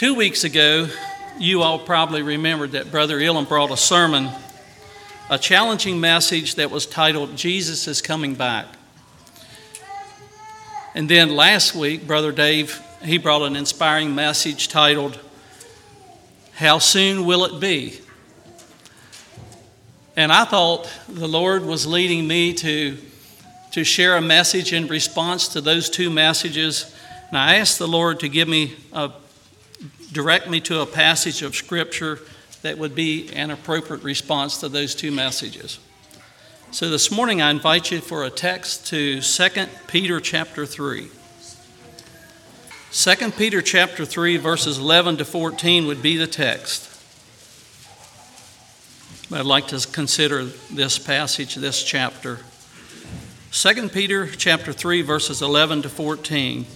Two weeks ago, you all probably remembered that Brother Elam brought a sermon, a challenging message that was titled, Jesus is Coming Back. And then last week, Brother Dave, he brought an inspiring message titled, How Soon Will It Be? And I thought the Lord was leading me to, to share a message in response to those two messages. And I asked the Lord to give me a direct me to a passage of Scripture that would be an appropriate response to those two messages. So this morning I invite you for a text to 2 Peter chapter 3. 2 Peter chapter 3 verses 11 to 14 would be the text. I'd like to consider this passage, this chapter. 2 Peter chapter 3 verses 11 to 14.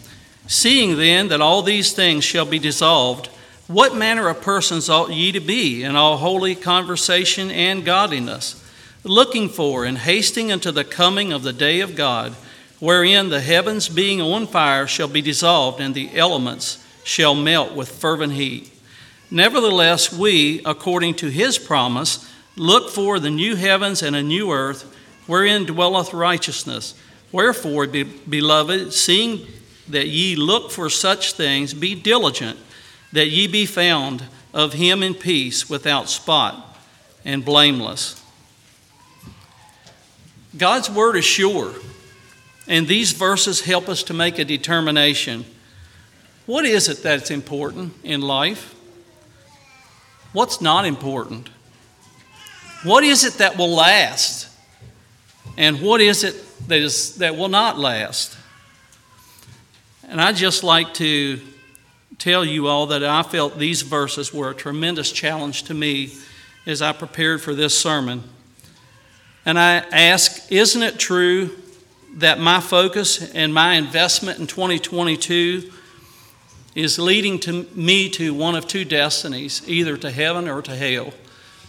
Seeing then that all these things shall be dissolved, what manner of persons ought ye to be in all holy conversation and godliness, looking for and hasting unto the coming of the day of God, wherein the heavens being on fire shall be dissolved, and the elements shall melt with fervent heat? Nevertheless, we, according to his promise, look for the new heavens and a new earth, wherein dwelleth righteousness. Wherefore, beloved, seeing that ye look for such things, be diligent that ye be found of him in peace, without spot and blameless. God's word is sure, and these verses help us to make a determination. What is it that's important in life? What's not important? What is it that will last? And what is it that, is, that will not last? And I'd just like to tell you all that I felt these verses were a tremendous challenge to me as I prepared for this sermon. And I ask, isn't it true that my focus and my investment in 2022 is leading to me to one of two destinies, either to heaven or to hell?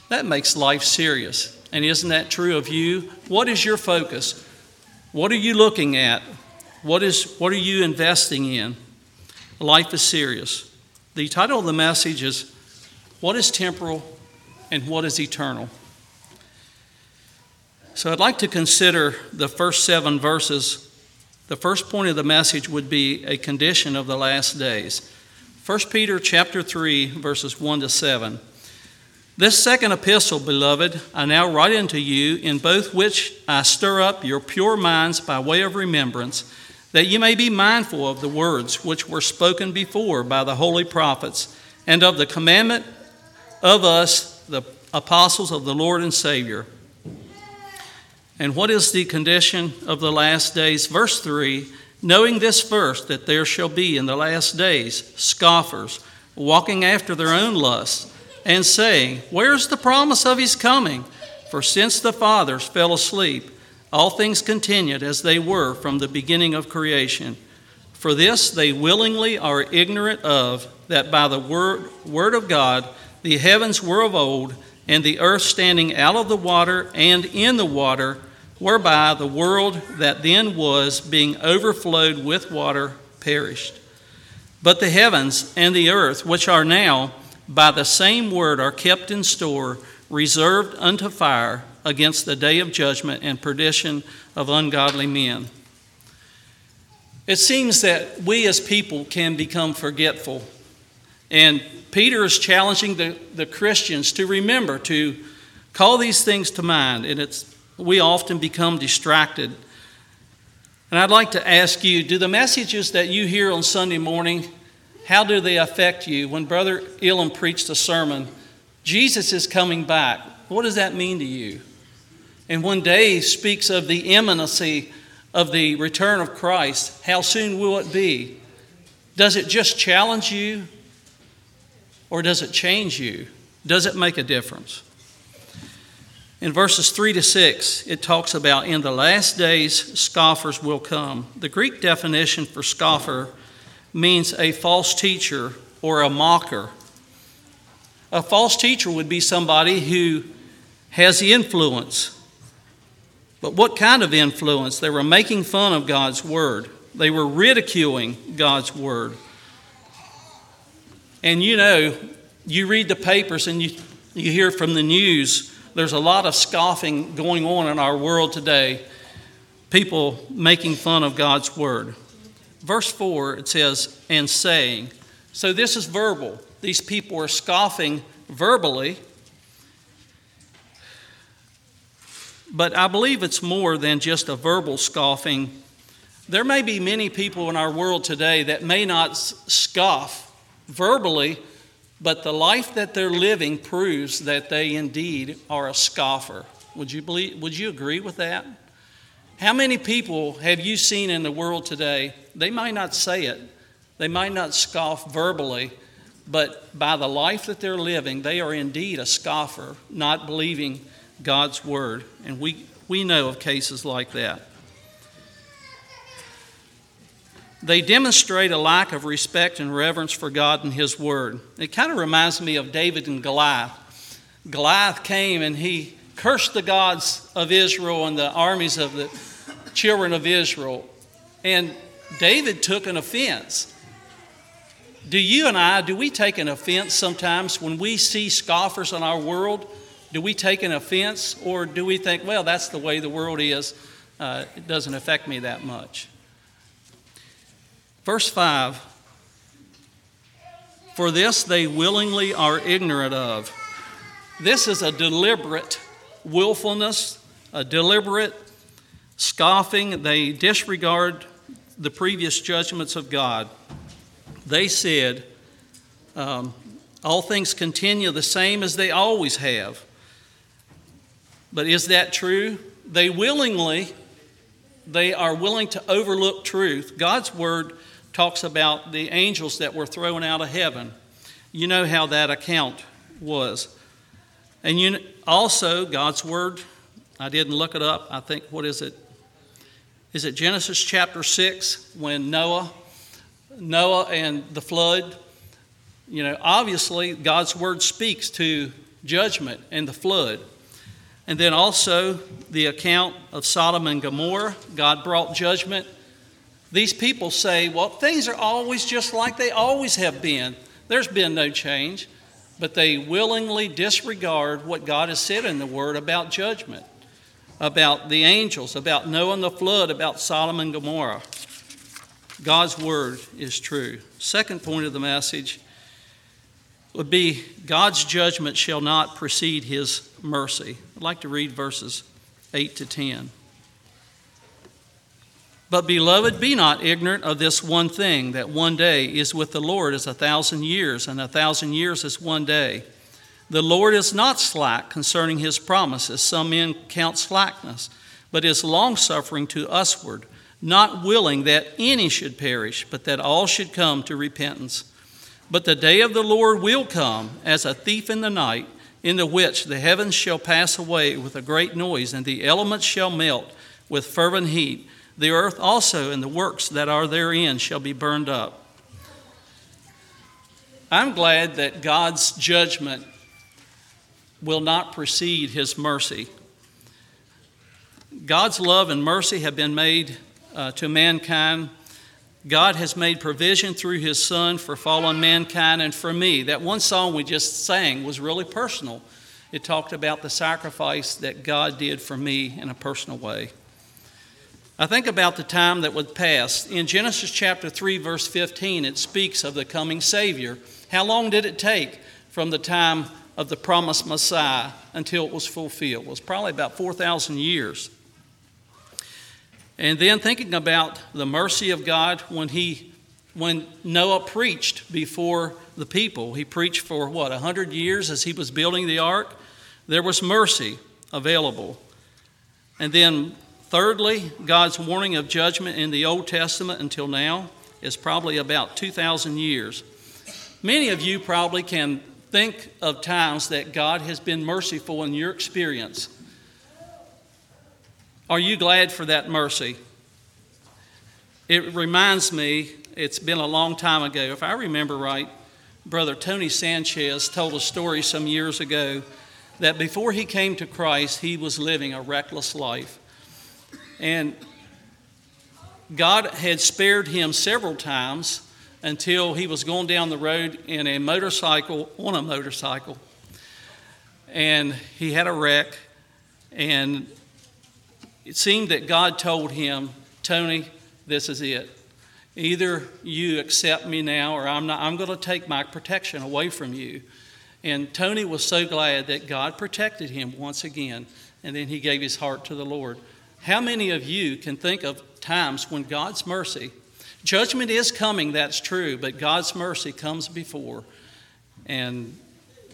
That makes life serious. And isn't that true of you? What is your focus? What are you looking at? What, is, what are you investing in? Life is serious. The title of the message is What is Temporal and What is Eternal? So I'd like to consider the first seven verses. The first point of the message would be a condition of the last days. 1 Peter chapter 3 verses 1 to 7. This second epistle, beloved, I now write unto you, in both which I stir up your pure minds by way of remembrance that you may be mindful of the words which were spoken before by the holy prophets, and of the commandment of us, the apostles of the Lord and Savior. And what is the condition of the last days? Verse 3 Knowing this first, that there shall be in the last days scoffers, walking after their own lusts, and saying, Where's the promise of his coming? For since the fathers fell asleep, all things continued as they were from the beginning of creation. For this they willingly are ignorant of, that by the word, word of God the heavens were of old, and the earth standing out of the water and in the water, whereby the world that then was, being overflowed with water, perished. But the heavens and the earth, which are now, by the same word, are kept in store, reserved unto fire against the day of judgment and perdition of ungodly men. It seems that we as people can become forgetful. And Peter is challenging the, the Christians to remember to call these things to mind. And it's, we often become distracted. And I'd like to ask you do the messages that you hear on Sunday morning, how do they affect you? When Brother Elam preached a sermon, Jesus is coming back. What does that mean to you? And when Dave speaks of the imminency of the return of Christ, how soon will it be? Does it just challenge you or does it change you? Does it make a difference? In verses 3 to 6, it talks about in the last days scoffers will come. The Greek definition for scoffer means a false teacher or a mocker. A false teacher would be somebody who has the influence but what kind of influence? They were making fun of God's word, they were ridiculing God's word. And you know, you read the papers and you, you hear from the news, there's a lot of scoffing going on in our world today, people making fun of God's word. Verse 4, it says, and saying. So this is verbal. These people are scoffing verbally. But I believe it's more than just a verbal scoffing. There may be many people in our world today that may not scoff verbally, but the life that they're living proves that they indeed are a scoffer. Would you, believe, would you agree with that? How many people have you seen in the world today? They might not say it, they might not scoff verbally, but by the life that they're living, they are indeed a scoffer, not believing God's word. And we, we know of cases like that. They demonstrate a lack of respect and reverence for God and His Word. It kind of reminds me of David and Goliath. Goliath came and he cursed the gods of Israel and the armies of the children of Israel. And David took an offense. Do you and I, do we take an offense sometimes when we see scoffers in our world? Do we take an offense or do we think, well, that's the way the world is? Uh, it doesn't affect me that much. Verse 5 For this they willingly are ignorant of. This is a deliberate willfulness, a deliberate scoffing. They disregard the previous judgments of God. They said, um, All things continue the same as they always have. But is that true? They willingly, they are willing to overlook truth. God's word talks about the angels that were thrown out of heaven. You know how that account was. And you also, God's Word, I didn't look it up. I think, what is it? Is it Genesis chapter 6 when Noah, Noah and the flood? You know, obviously, God's Word speaks to judgment and the flood. And then also the account of Sodom and Gomorrah. God brought judgment these people say, well, things are always just like they always have been. There's been no change. But they willingly disregard what God has said in the Word about judgment, about the angels, about Noah and the flood, about Sodom and Gomorrah. God's Word is true. Second point of the message would be God's judgment shall not precede his mercy. I'd like to read verses 8 to 10. But, beloved, be not ignorant of this one thing that one day is with the Lord as a thousand years, and a thousand years is one day. The Lord is not slack concerning his promises, some men count slackness, but is longsuffering to usward, not willing that any should perish, but that all should come to repentance. But the day of the Lord will come as a thief in the night, in the which the heavens shall pass away with a great noise, and the elements shall melt with fervent heat the earth also and the works that are therein shall be burned up. I'm glad that God's judgment will not precede his mercy. God's love and mercy have been made uh, to mankind. God has made provision through his Son for fallen mankind and for me. That one song we just sang was really personal. It talked about the sacrifice that God did for me in a personal way. I think about the time that would pass. In Genesis chapter 3, verse 15, it speaks of the coming Savior. How long did it take from the time of the promised Messiah until it was fulfilled? It was probably about 4,000 years. And then thinking about the mercy of God when he when Noah preached before the people. He preached for what, a 100 years as he was building the ark? There was mercy available. And then Thirdly, God's warning of judgment in the Old Testament until now is probably about 2,000 years. Many of you probably can think of times that God has been merciful in your experience. Are you glad for that mercy? It reminds me, it's been a long time ago. If I remember right, Brother Tony Sanchez told a story some years ago that before he came to Christ, he was living a reckless life. And God had spared him several times until he was going down the road in a motorcycle, on a motorcycle. And he had a wreck, and it seemed that God told him, Tony, this is it. Either you accept me now, or I'm, not, I'm going to take my protection away from you. And Tony was so glad that God protected him once again, and then he gave his heart to the Lord. How many of you can think of times when God's mercy, judgment is coming, that's true, but God's mercy comes before? And,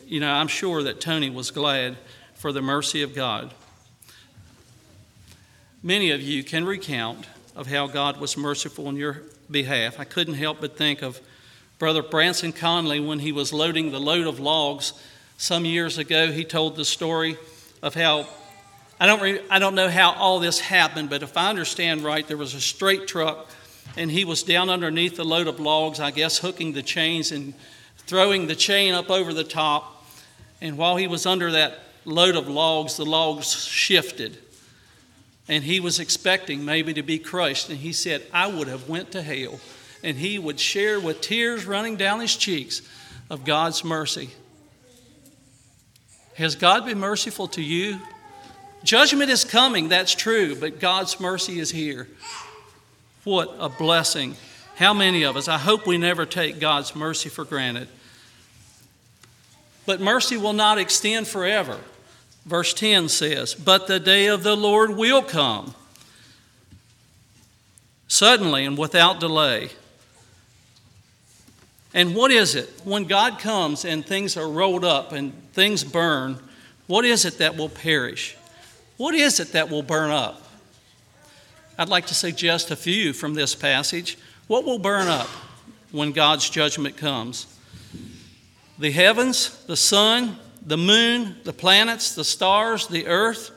you know, I'm sure that Tony was glad for the mercy of God. Many of you can recount of how God was merciful on your behalf. I couldn't help but think of Brother Branson Conley when he was loading the load of logs some years ago. He told the story of how I don't, re, I don't know how all this happened, but if I understand right, there was a straight truck and he was down underneath the load of logs, I guess hooking the chains and throwing the chain up over the top. And while he was under that load of logs, the logs shifted and he was expecting maybe to be crushed. And he said i would have went to hell. And he would share with tears running down his cheeks of god's mercy. Has god been merciful to you? Judgment is coming that's true but god's mercy is here. What a blessing. How many of us i hope we never take god's mercy for granted. But mercy will not extend forever Verse 10 says, But the day of the Lord will come suddenly and without delay. And what is it? When God comes and things are rolled up and things burn, what is it that will perish? What is it that will burn up? I'd like to suggest a few from this passage. What will burn up when God's judgment comes? The heavens, the sun, the moon, the planets, the stars, the earth,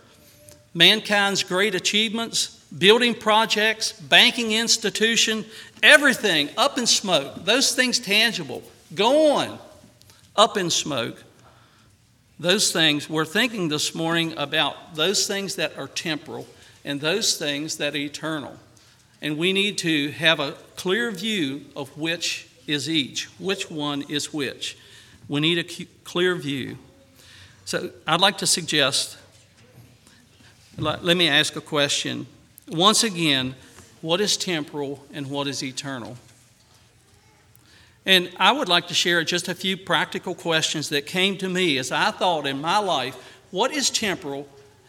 mankind's great achievements, building projects, banking institution, everything up in smoke. Those things tangible, gone, up in smoke. Those things, we're thinking this morning about those things that are temporal and those things that are eternal. And we need to have a clear view of which is each, which one is which. We need a clear view. So I'd like to suggest let me ask a question. Once again, what is temporal and what is eternal? And I would like to share just a few practical questions that came to me as I thought in my life what is temporal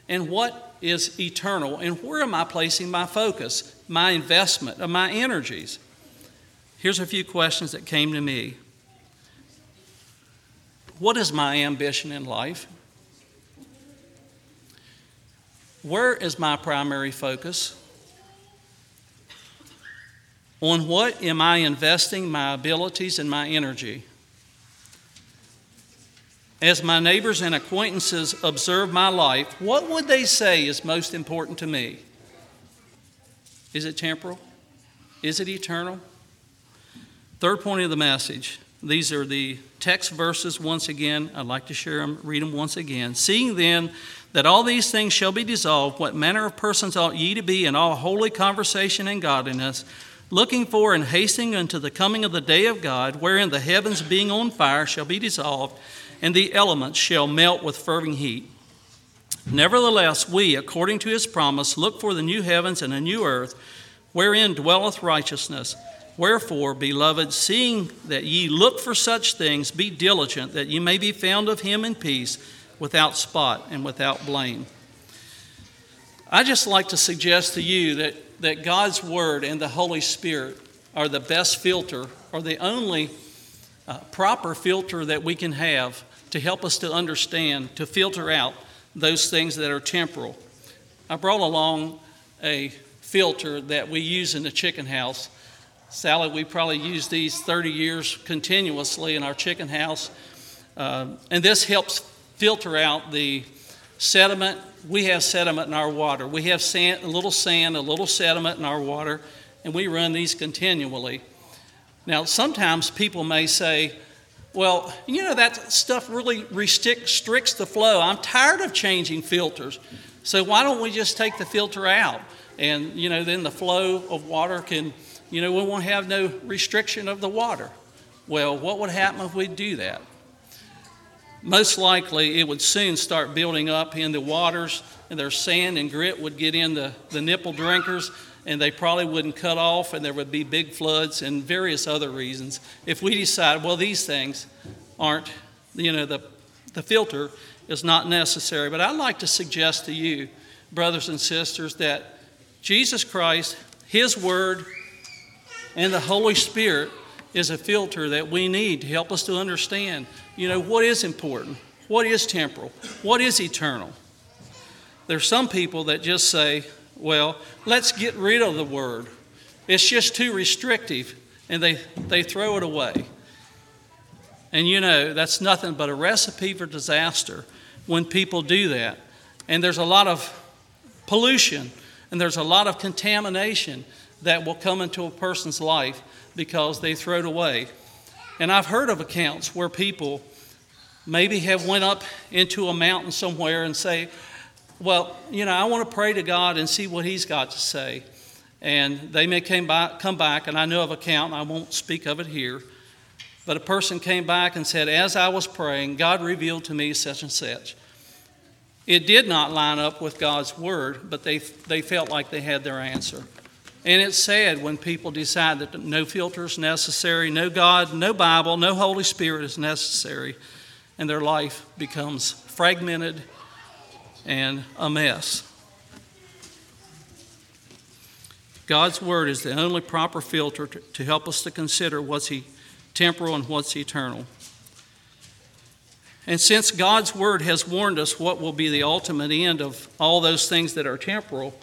and what is eternal, and where am I placing my focus, my investment, my energies? Here's a few questions that came to me what is my ambition in life? Where is my primary focus? On what am I investing my abilities and my energy? As my neighbors and acquaintances observe my life, what would they say is most important to me? Is it temporal? Is it eternal? Third point of the message these are the text verses once again. I'd like to share them, read them once again. Seeing then that all these things shall be dissolved, what manner of persons ought ye to be in all holy conversation and godliness, looking for and hastening unto the coming of the day of God, wherein the heavens being on fire shall be dissolved, and the elements shall melt with fervent heat. Nevertheless, we, according to his promise, look for the new heavens and a new earth, wherein dwelleth righteousness. Wherefore, beloved, seeing that ye look for such things, be diligent that ye may be found of him in peace, without spot and without blame. I just like to suggest to you that, that God's Word and the Holy Spirit are the best filter, or the only uh, proper filter that we can have to help us to understand, to filter out those things that are temporal. I brought along a filter that we use in the chicken house Sally, we probably use these 30 years continuously in our chicken house. Uh, and this helps filter out the sediment. We have sediment in our water. We have sand, a little sand, a little sediment in our water, and we run these continually. Now, sometimes people may say, well, you know, that stuff really restricts the flow. I'm tired of changing filters. So why don't we just take the filter out? And, you know, then the flow of water can You know, we won't have no restriction of the water. Well, what would happen if we do that? Most likely, it would soon start building up in the waters, and their sand and grit would get in the, the nipple drinkers, and they probably wouldn't cut off, and there would be big floods and various other reasons. If we decide, well, these things aren't, you know, the, the filter is not necessary. But I'd like to suggest to you, brothers and sisters, that Jesus Christ, His Word, and the Holy Spirit is a filter that we need to help us to understand, you know, what is important, what is temporal, what is eternal. There's some people that just say, well, let's get rid of the word. It's just too restrictive, and they, they throw it away. And you know, that's nothing but a recipe for disaster when people do that. And there's a lot of pollution and there's a lot of contamination that will come into a person's life because they throw it away. And I've heard of accounts where people maybe have went up into a mountain somewhere and say, well, you know, I want to pray to God and see what He's got to say. And they may came back, come back, and I know of a account, I won't speak of it here, but a person came back and said, As I was praying, God revealed to me such and such. It did not line up with God's word, but they, they felt like they had their answer. And it's sad when people decide that no filter is necessary, no God, no Bible, no Holy Spirit is necessary, and their life becomes fragmented and a mess. God's Word is the only proper filter to, help us to consider what's temporal and what's eternal. And since God's Word has warned us what will be the ultimate end of all those things that are temporal,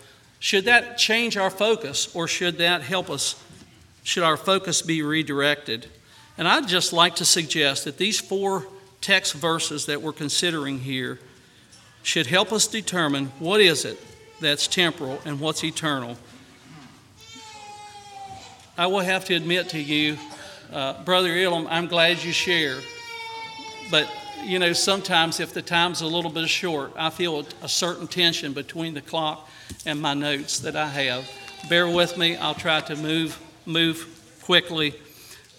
should that change our focus or should that help us? Should our focus be redirected? And I'd just like to suggest that these four text verses that we're considering here should help us determine what is it that's temporal and what's eternal. I will have to admit to you, uh, Brother Elam, I'm glad you share. But, you know, sometimes if the time's a little bit short, I feel a certain tension between the clock and my notes that I have. Bear with me, I'll try to move, move quickly.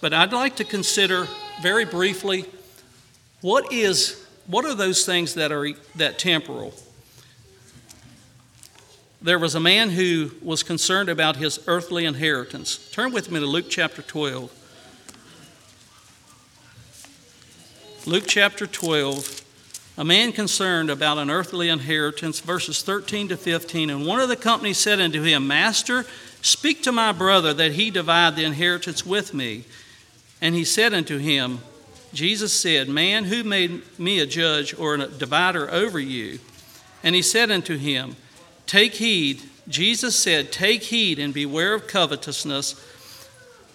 But I'd like to consider very briefly what is what are those things that are that temporal? There was a man who was concerned about his earthly inheritance. Turn with me to Luke chapter 12. Luke chapter 12. A man concerned about an earthly inheritance, verses 13 to 15. And one of the company said unto him, Master, speak to my brother that he divide the inheritance with me. And he said unto him, Jesus said, Man, who made me a judge or a divider over you? And he said unto him, Take heed. Jesus said, Take heed and beware of covetousness.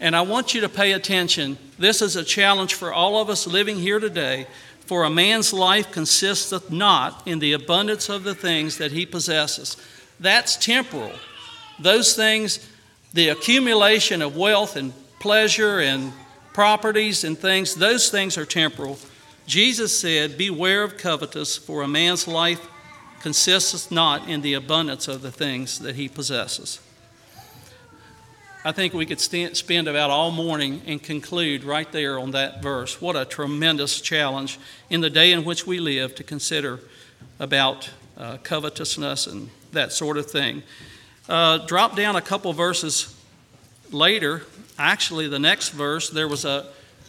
And I want you to pay attention. This is a challenge for all of us living here today. For a man's life consisteth not in the abundance of the things that he possesses. That's temporal. Those things, the accumulation of wealth and pleasure and properties and things, those things are temporal. Jesus said, Beware of covetous, for a man's life consisteth not in the abundance of the things that he possesses. I think we could spend about all morning and conclude right there on that verse. What a tremendous challenge in the day in which we live to consider about uh, covetousness and that sort of thing. Uh, drop down a couple verses later, actually, the next verse, there was a,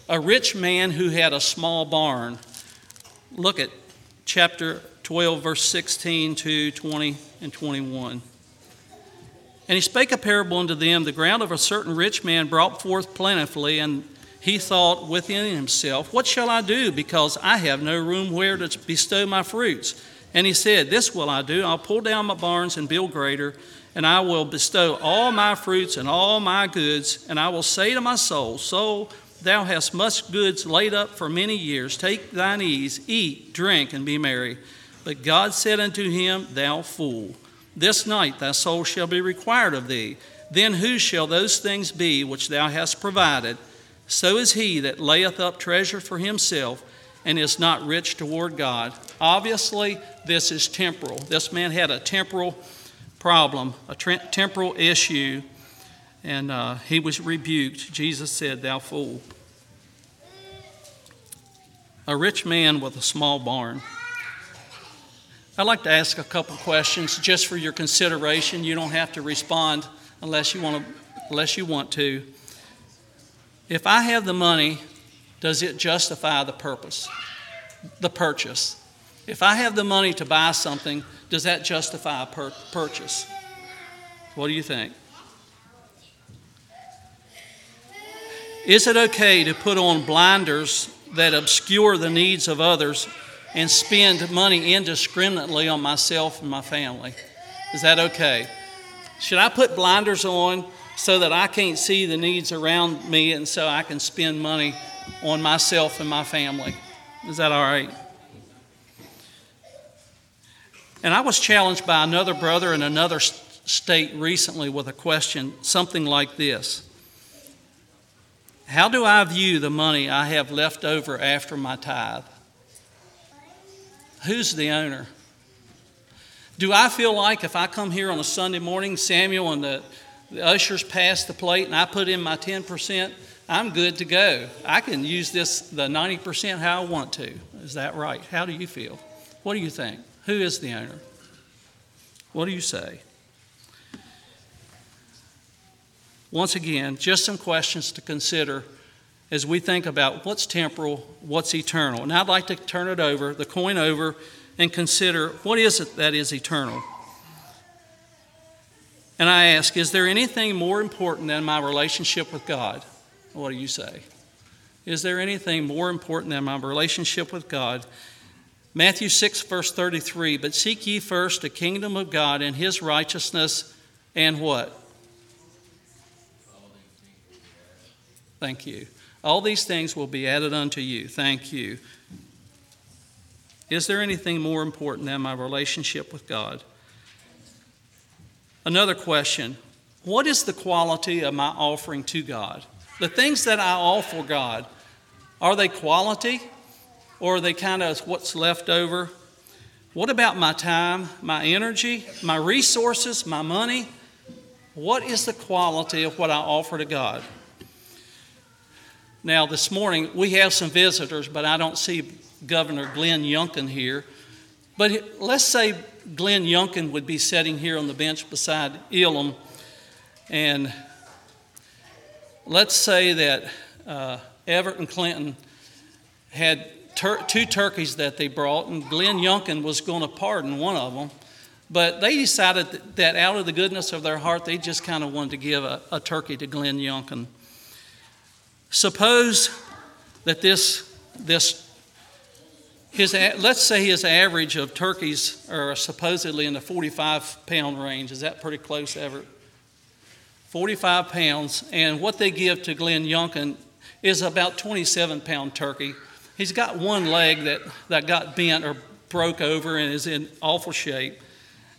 a rich man who had a small barn. Look at chapter 12, verse 16 to 20 and 21. And he spake a parable unto them The ground of a certain rich man brought forth plentifully, and he thought within himself, What shall I do? Because I have no room where to bestow my fruits. And he said, This will I do. I'll pull down my barns and build greater and I will bestow all my fruits and all my goods, and I will say to my soul, Soul, thou hast much goods laid up for many years. Take thine ease, eat, drink, and be merry. But God said unto him, Thou fool, this night thy soul shall be required of thee. Then whose shall those things be which thou hast provided? So is he that layeth up treasure for himself and is not rich toward God. Obviously, this is temporal. This man had a temporal problem, a temporal issue. and uh, he was rebuked. Jesus said, Thou fool. A rich man with a small barn. I'd like to ask a couple questions just for your consideration. You don't have to respond unless you want to, unless you want to. If I have the money, does it justify the purpose, the purchase? If I have the money to buy something, does that justify a pur- purchase? What do you think? Is it okay to put on blinders that obscure the needs of others and spend money indiscriminately on myself and my family? Is that okay? Should I put blinders on so that I can't see the needs around me and so I can spend money on myself and my family? Is that all right? And I was challenged by another brother in another state recently with a question, something like this How do I view the money I have left over after my tithe? Who's the owner? Do I feel like if I come here on a Sunday morning, Samuel and the, the ushers pass the plate and I put in my 10%, I'm good to go. I can use this, the 90% how I want to. Is that right? How do you feel? What do you think? Who is the owner? What do you say? Once again, just some questions to consider as we think about what's temporal, what's eternal. And I'd like to turn it over, the coin over, and consider what is it that is eternal. And I ask, is there anything more important than my relationship with God? What do you say? Is there anything more important than my relationship with God? Matthew 6, verse 33 But seek ye first the kingdom of God and his righteousness, and what? Thank you. All these things will be added unto you. Thank you. Is there anything more important than my relationship with God? Another question What is the quality of my offering to God? The things that I offer God, are they quality or are they kind of what's left over? What about my time, my energy, my resources, my money? What is the quality of what I offer to God? Now, this morning we have some visitors, but I don't see Governor Glenn Youngkin here. But let's say Glenn Youngkin would be sitting here on the bench beside Elam, and let's say that uh, Everett and Clinton had tur- two turkeys that they brought, and Glenn Youngkin was going to pardon one of them. But they decided that out of the goodness of their heart, they just kind of wanted to give a, a turkey to Glenn Youngkin. Suppose that this, this his, let's say his average of turkeys are supposedly in the 45 pound range. Is that pretty close, Everett? 45 pounds. And what they give to Glenn Youngkin is about 27 pound turkey. He's got one leg that, that got bent or broke over and is in awful shape.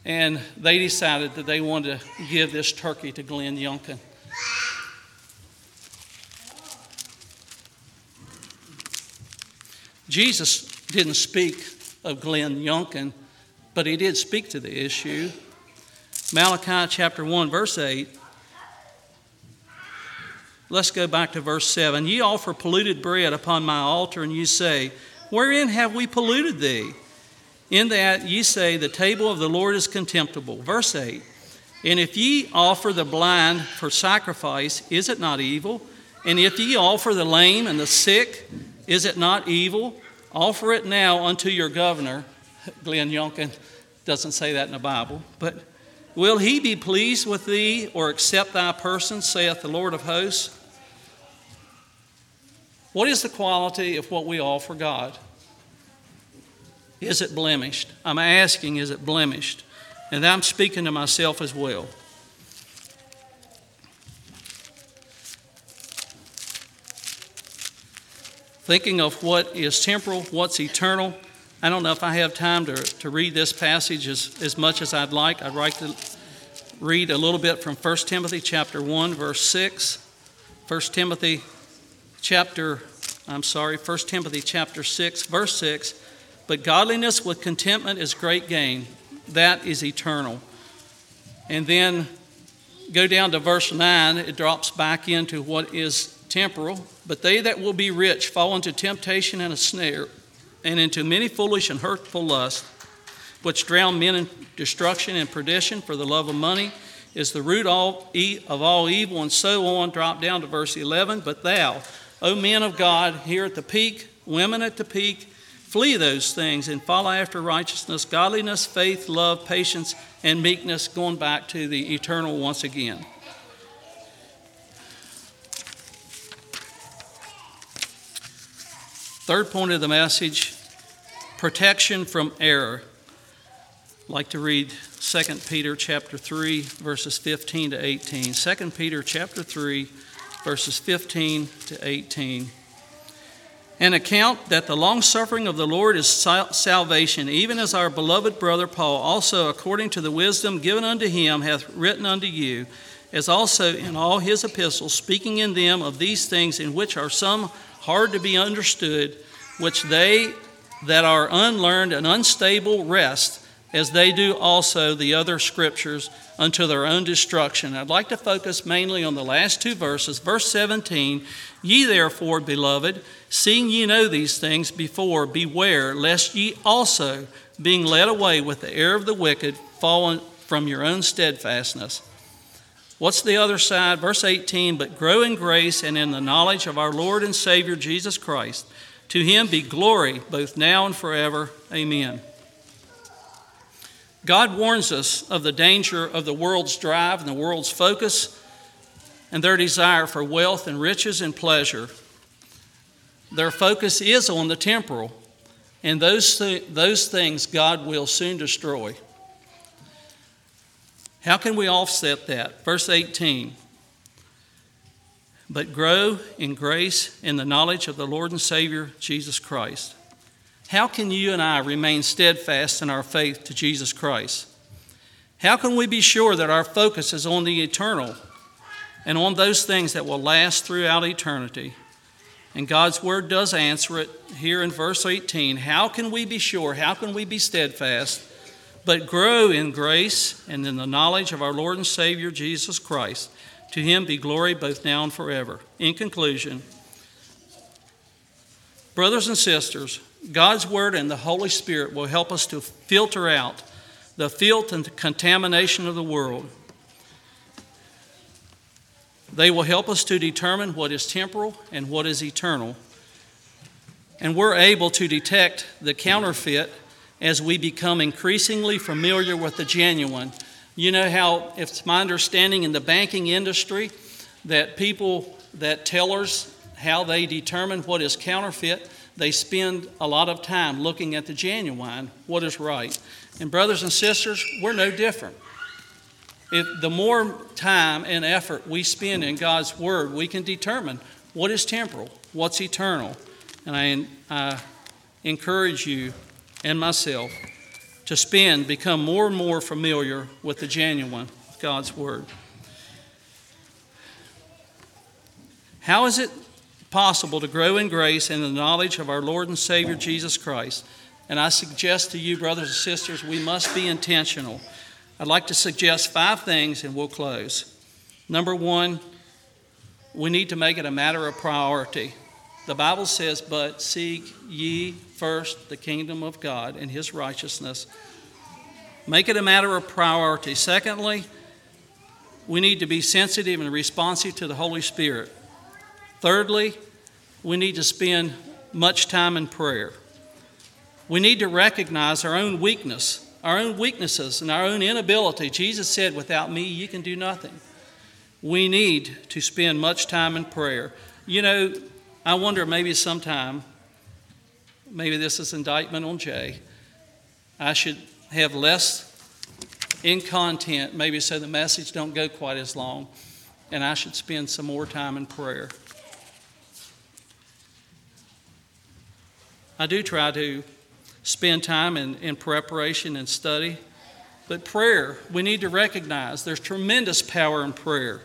And they decided that they wanted to give this turkey to Glenn Youngkin. Jesus didn't speak of Glenn Youngkin, but he did speak to the issue. Malachi chapter 1, verse 8 Let's go back to verse 7. Ye offer polluted bread upon my altar, and ye say, Wherein have we polluted thee? In that ye say, The table of the Lord is contemptible. Verse 8 And if ye offer the blind for sacrifice, is it not evil? And if ye offer the lame and the sick, is it not evil? Offer it now unto your governor. Glenn Youngkin doesn't say that in the Bible, but will he be pleased with thee or accept thy person, saith the Lord of hosts? What is the quality of what we offer God? Is it blemished? I'm asking, is it blemished? And I'm speaking to myself as well. Thinking of what is temporal, what's eternal. I don't know if I have time to, to read this passage as, as much as I'd like. I'd like to read a little bit from 1 Timothy chapter 1, verse 6. 1 Timothy chapter, I'm sorry, 1 Timothy chapter 6, verse 6. But godliness with contentment is great gain. That is eternal. And then go down to verse 9, it drops back into what is temporal. But they that will be rich fall into temptation and a snare, and into many foolish and hurtful lusts, which drown men in destruction and perdition for the love of money is the root of all evil, and so on. Drop down to verse 11. But thou, O men of God, here at the peak, women at the peak, flee those things and follow after righteousness, godliness, faith, love, patience, and meekness, going back to the eternal once again. Third point of the message protection from error. I'd like to read 2 Peter chapter 3 verses 15 to 18. 2 Peter chapter 3 verses 15 to 18. An account that the long suffering of the Lord is salvation, even as our beloved brother Paul also according to the wisdom given unto him hath written unto you, as also in all his epistles, speaking in them of these things in which are some hard to be understood, which they that are unlearned and unstable rest as they do also the other scriptures unto their own destruction. I'd like to focus mainly on the last two verses. Verse 17 Ye therefore, beloved, seeing ye know these things before, beware lest ye also, being led away with the air of the wicked, fall from your own steadfastness. What's the other side? Verse 18 But grow in grace and in the knowledge of our Lord and Savior Jesus Christ. To him be glory both now and forever. Amen. God warns us of the danger of the world's drive and the world's focus and their desire for wealth and riches and pleasure. Their focus is on the temporal, and those, th- those things God will soon destroy. How can we offset that? Verse 18 But grow in grace and the knowledge of the Lord and Savior Jesus Christ. How can you and I remain steadfast in our faith to Jesus Christ? How can we be sure that our focus is on the eternal and on those things that will last throughout eternity? And God's word does answer it here in verse 18. How can we be sure? How can we be steadfast? But grow in grace and in the knowledge of our Lord and Savior Jesus Christ. To him be glory both now and forever. In conclusion, brothers and sisters, God's Word and the Holy Spirit will help us to filter out the filth and the contamination of the world. They will help us to determine what is temporal and what is eternal. And we're able to detect the counterfeit as we become increasingly familiar with the genuine. You know how, it's my understanding in the banking industry that people, that tellers, how they determine what is counterfeit they spend a lot of time looking at the genuine, what is right. And, brothers and sisters, we're no different. If the more time and effort we spend in God's Word, we can determine what is temporal, what's eternal. And I, I encourage you and myself to spend, become more and more familiar with the genuine, God's Word. How is it possible to grow in grace and the knowledge of our Lord and Savior Jesus Christ. And I suggest to you, brothers and sisters, we must be intentional. I'd like to suggest five things and we'll close. Number one, we need to make it a matter of priority. The Bible says, But seek ye first the kingdom of God and his righteousness. Make it a matter of priority. Secondly, we need to be sensitive and responsive to the Holy Spirit. Thirdly, we need to spend much time in prayer. We need to recognize our own weakness, our own weaknesses, and our own inability. Jesus said, Without me, you can do nothing. We need to spend much time in prayer. You know, I wonder maybe sometime, maybe this is indictment on Jay, I should have less in content, maybe so the message don't go quite as long, and I should spend some more time in prayer. I do try to spend time in, in preparation and study. But prayer, we need to recognize there's tremendous power in prayer.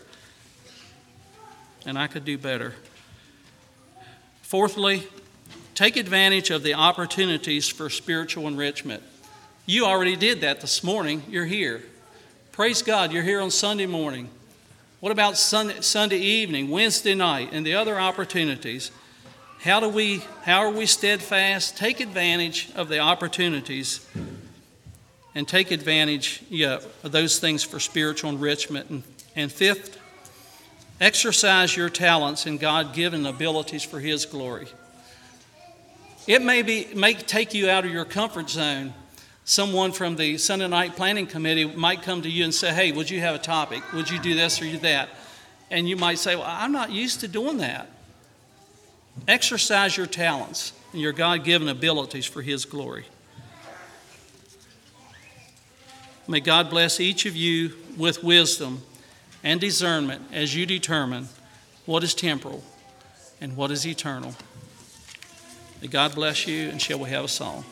And I could do better. Fourthly, take advantage of the opportunities for spiritual enrichment. You already did that this morning. You're here. Praise God, you're here on Sunday morning. What about Sunday, Sunday evening, Wednesday night, and the other opportunities? How do we how are we steadfast? Take advantage of the opportunities and take advantage yeah, of those things for spiritual enrichment. And, and fifth, exercise your talents and God given abilities for His glory. It may, be, may take you out of your comfort zone. Someone from the Sunday night planning committee might come to you and say, Hey, would you have a topic? Would you do this or do that? And you might say, Well, I'm not used to doing that. Exercise your talents and your God given abilities for His glory. May God bless each of you with wisdom and discernment as you determine what is temporal and what is eternal. May God bless you, and shall we have a song?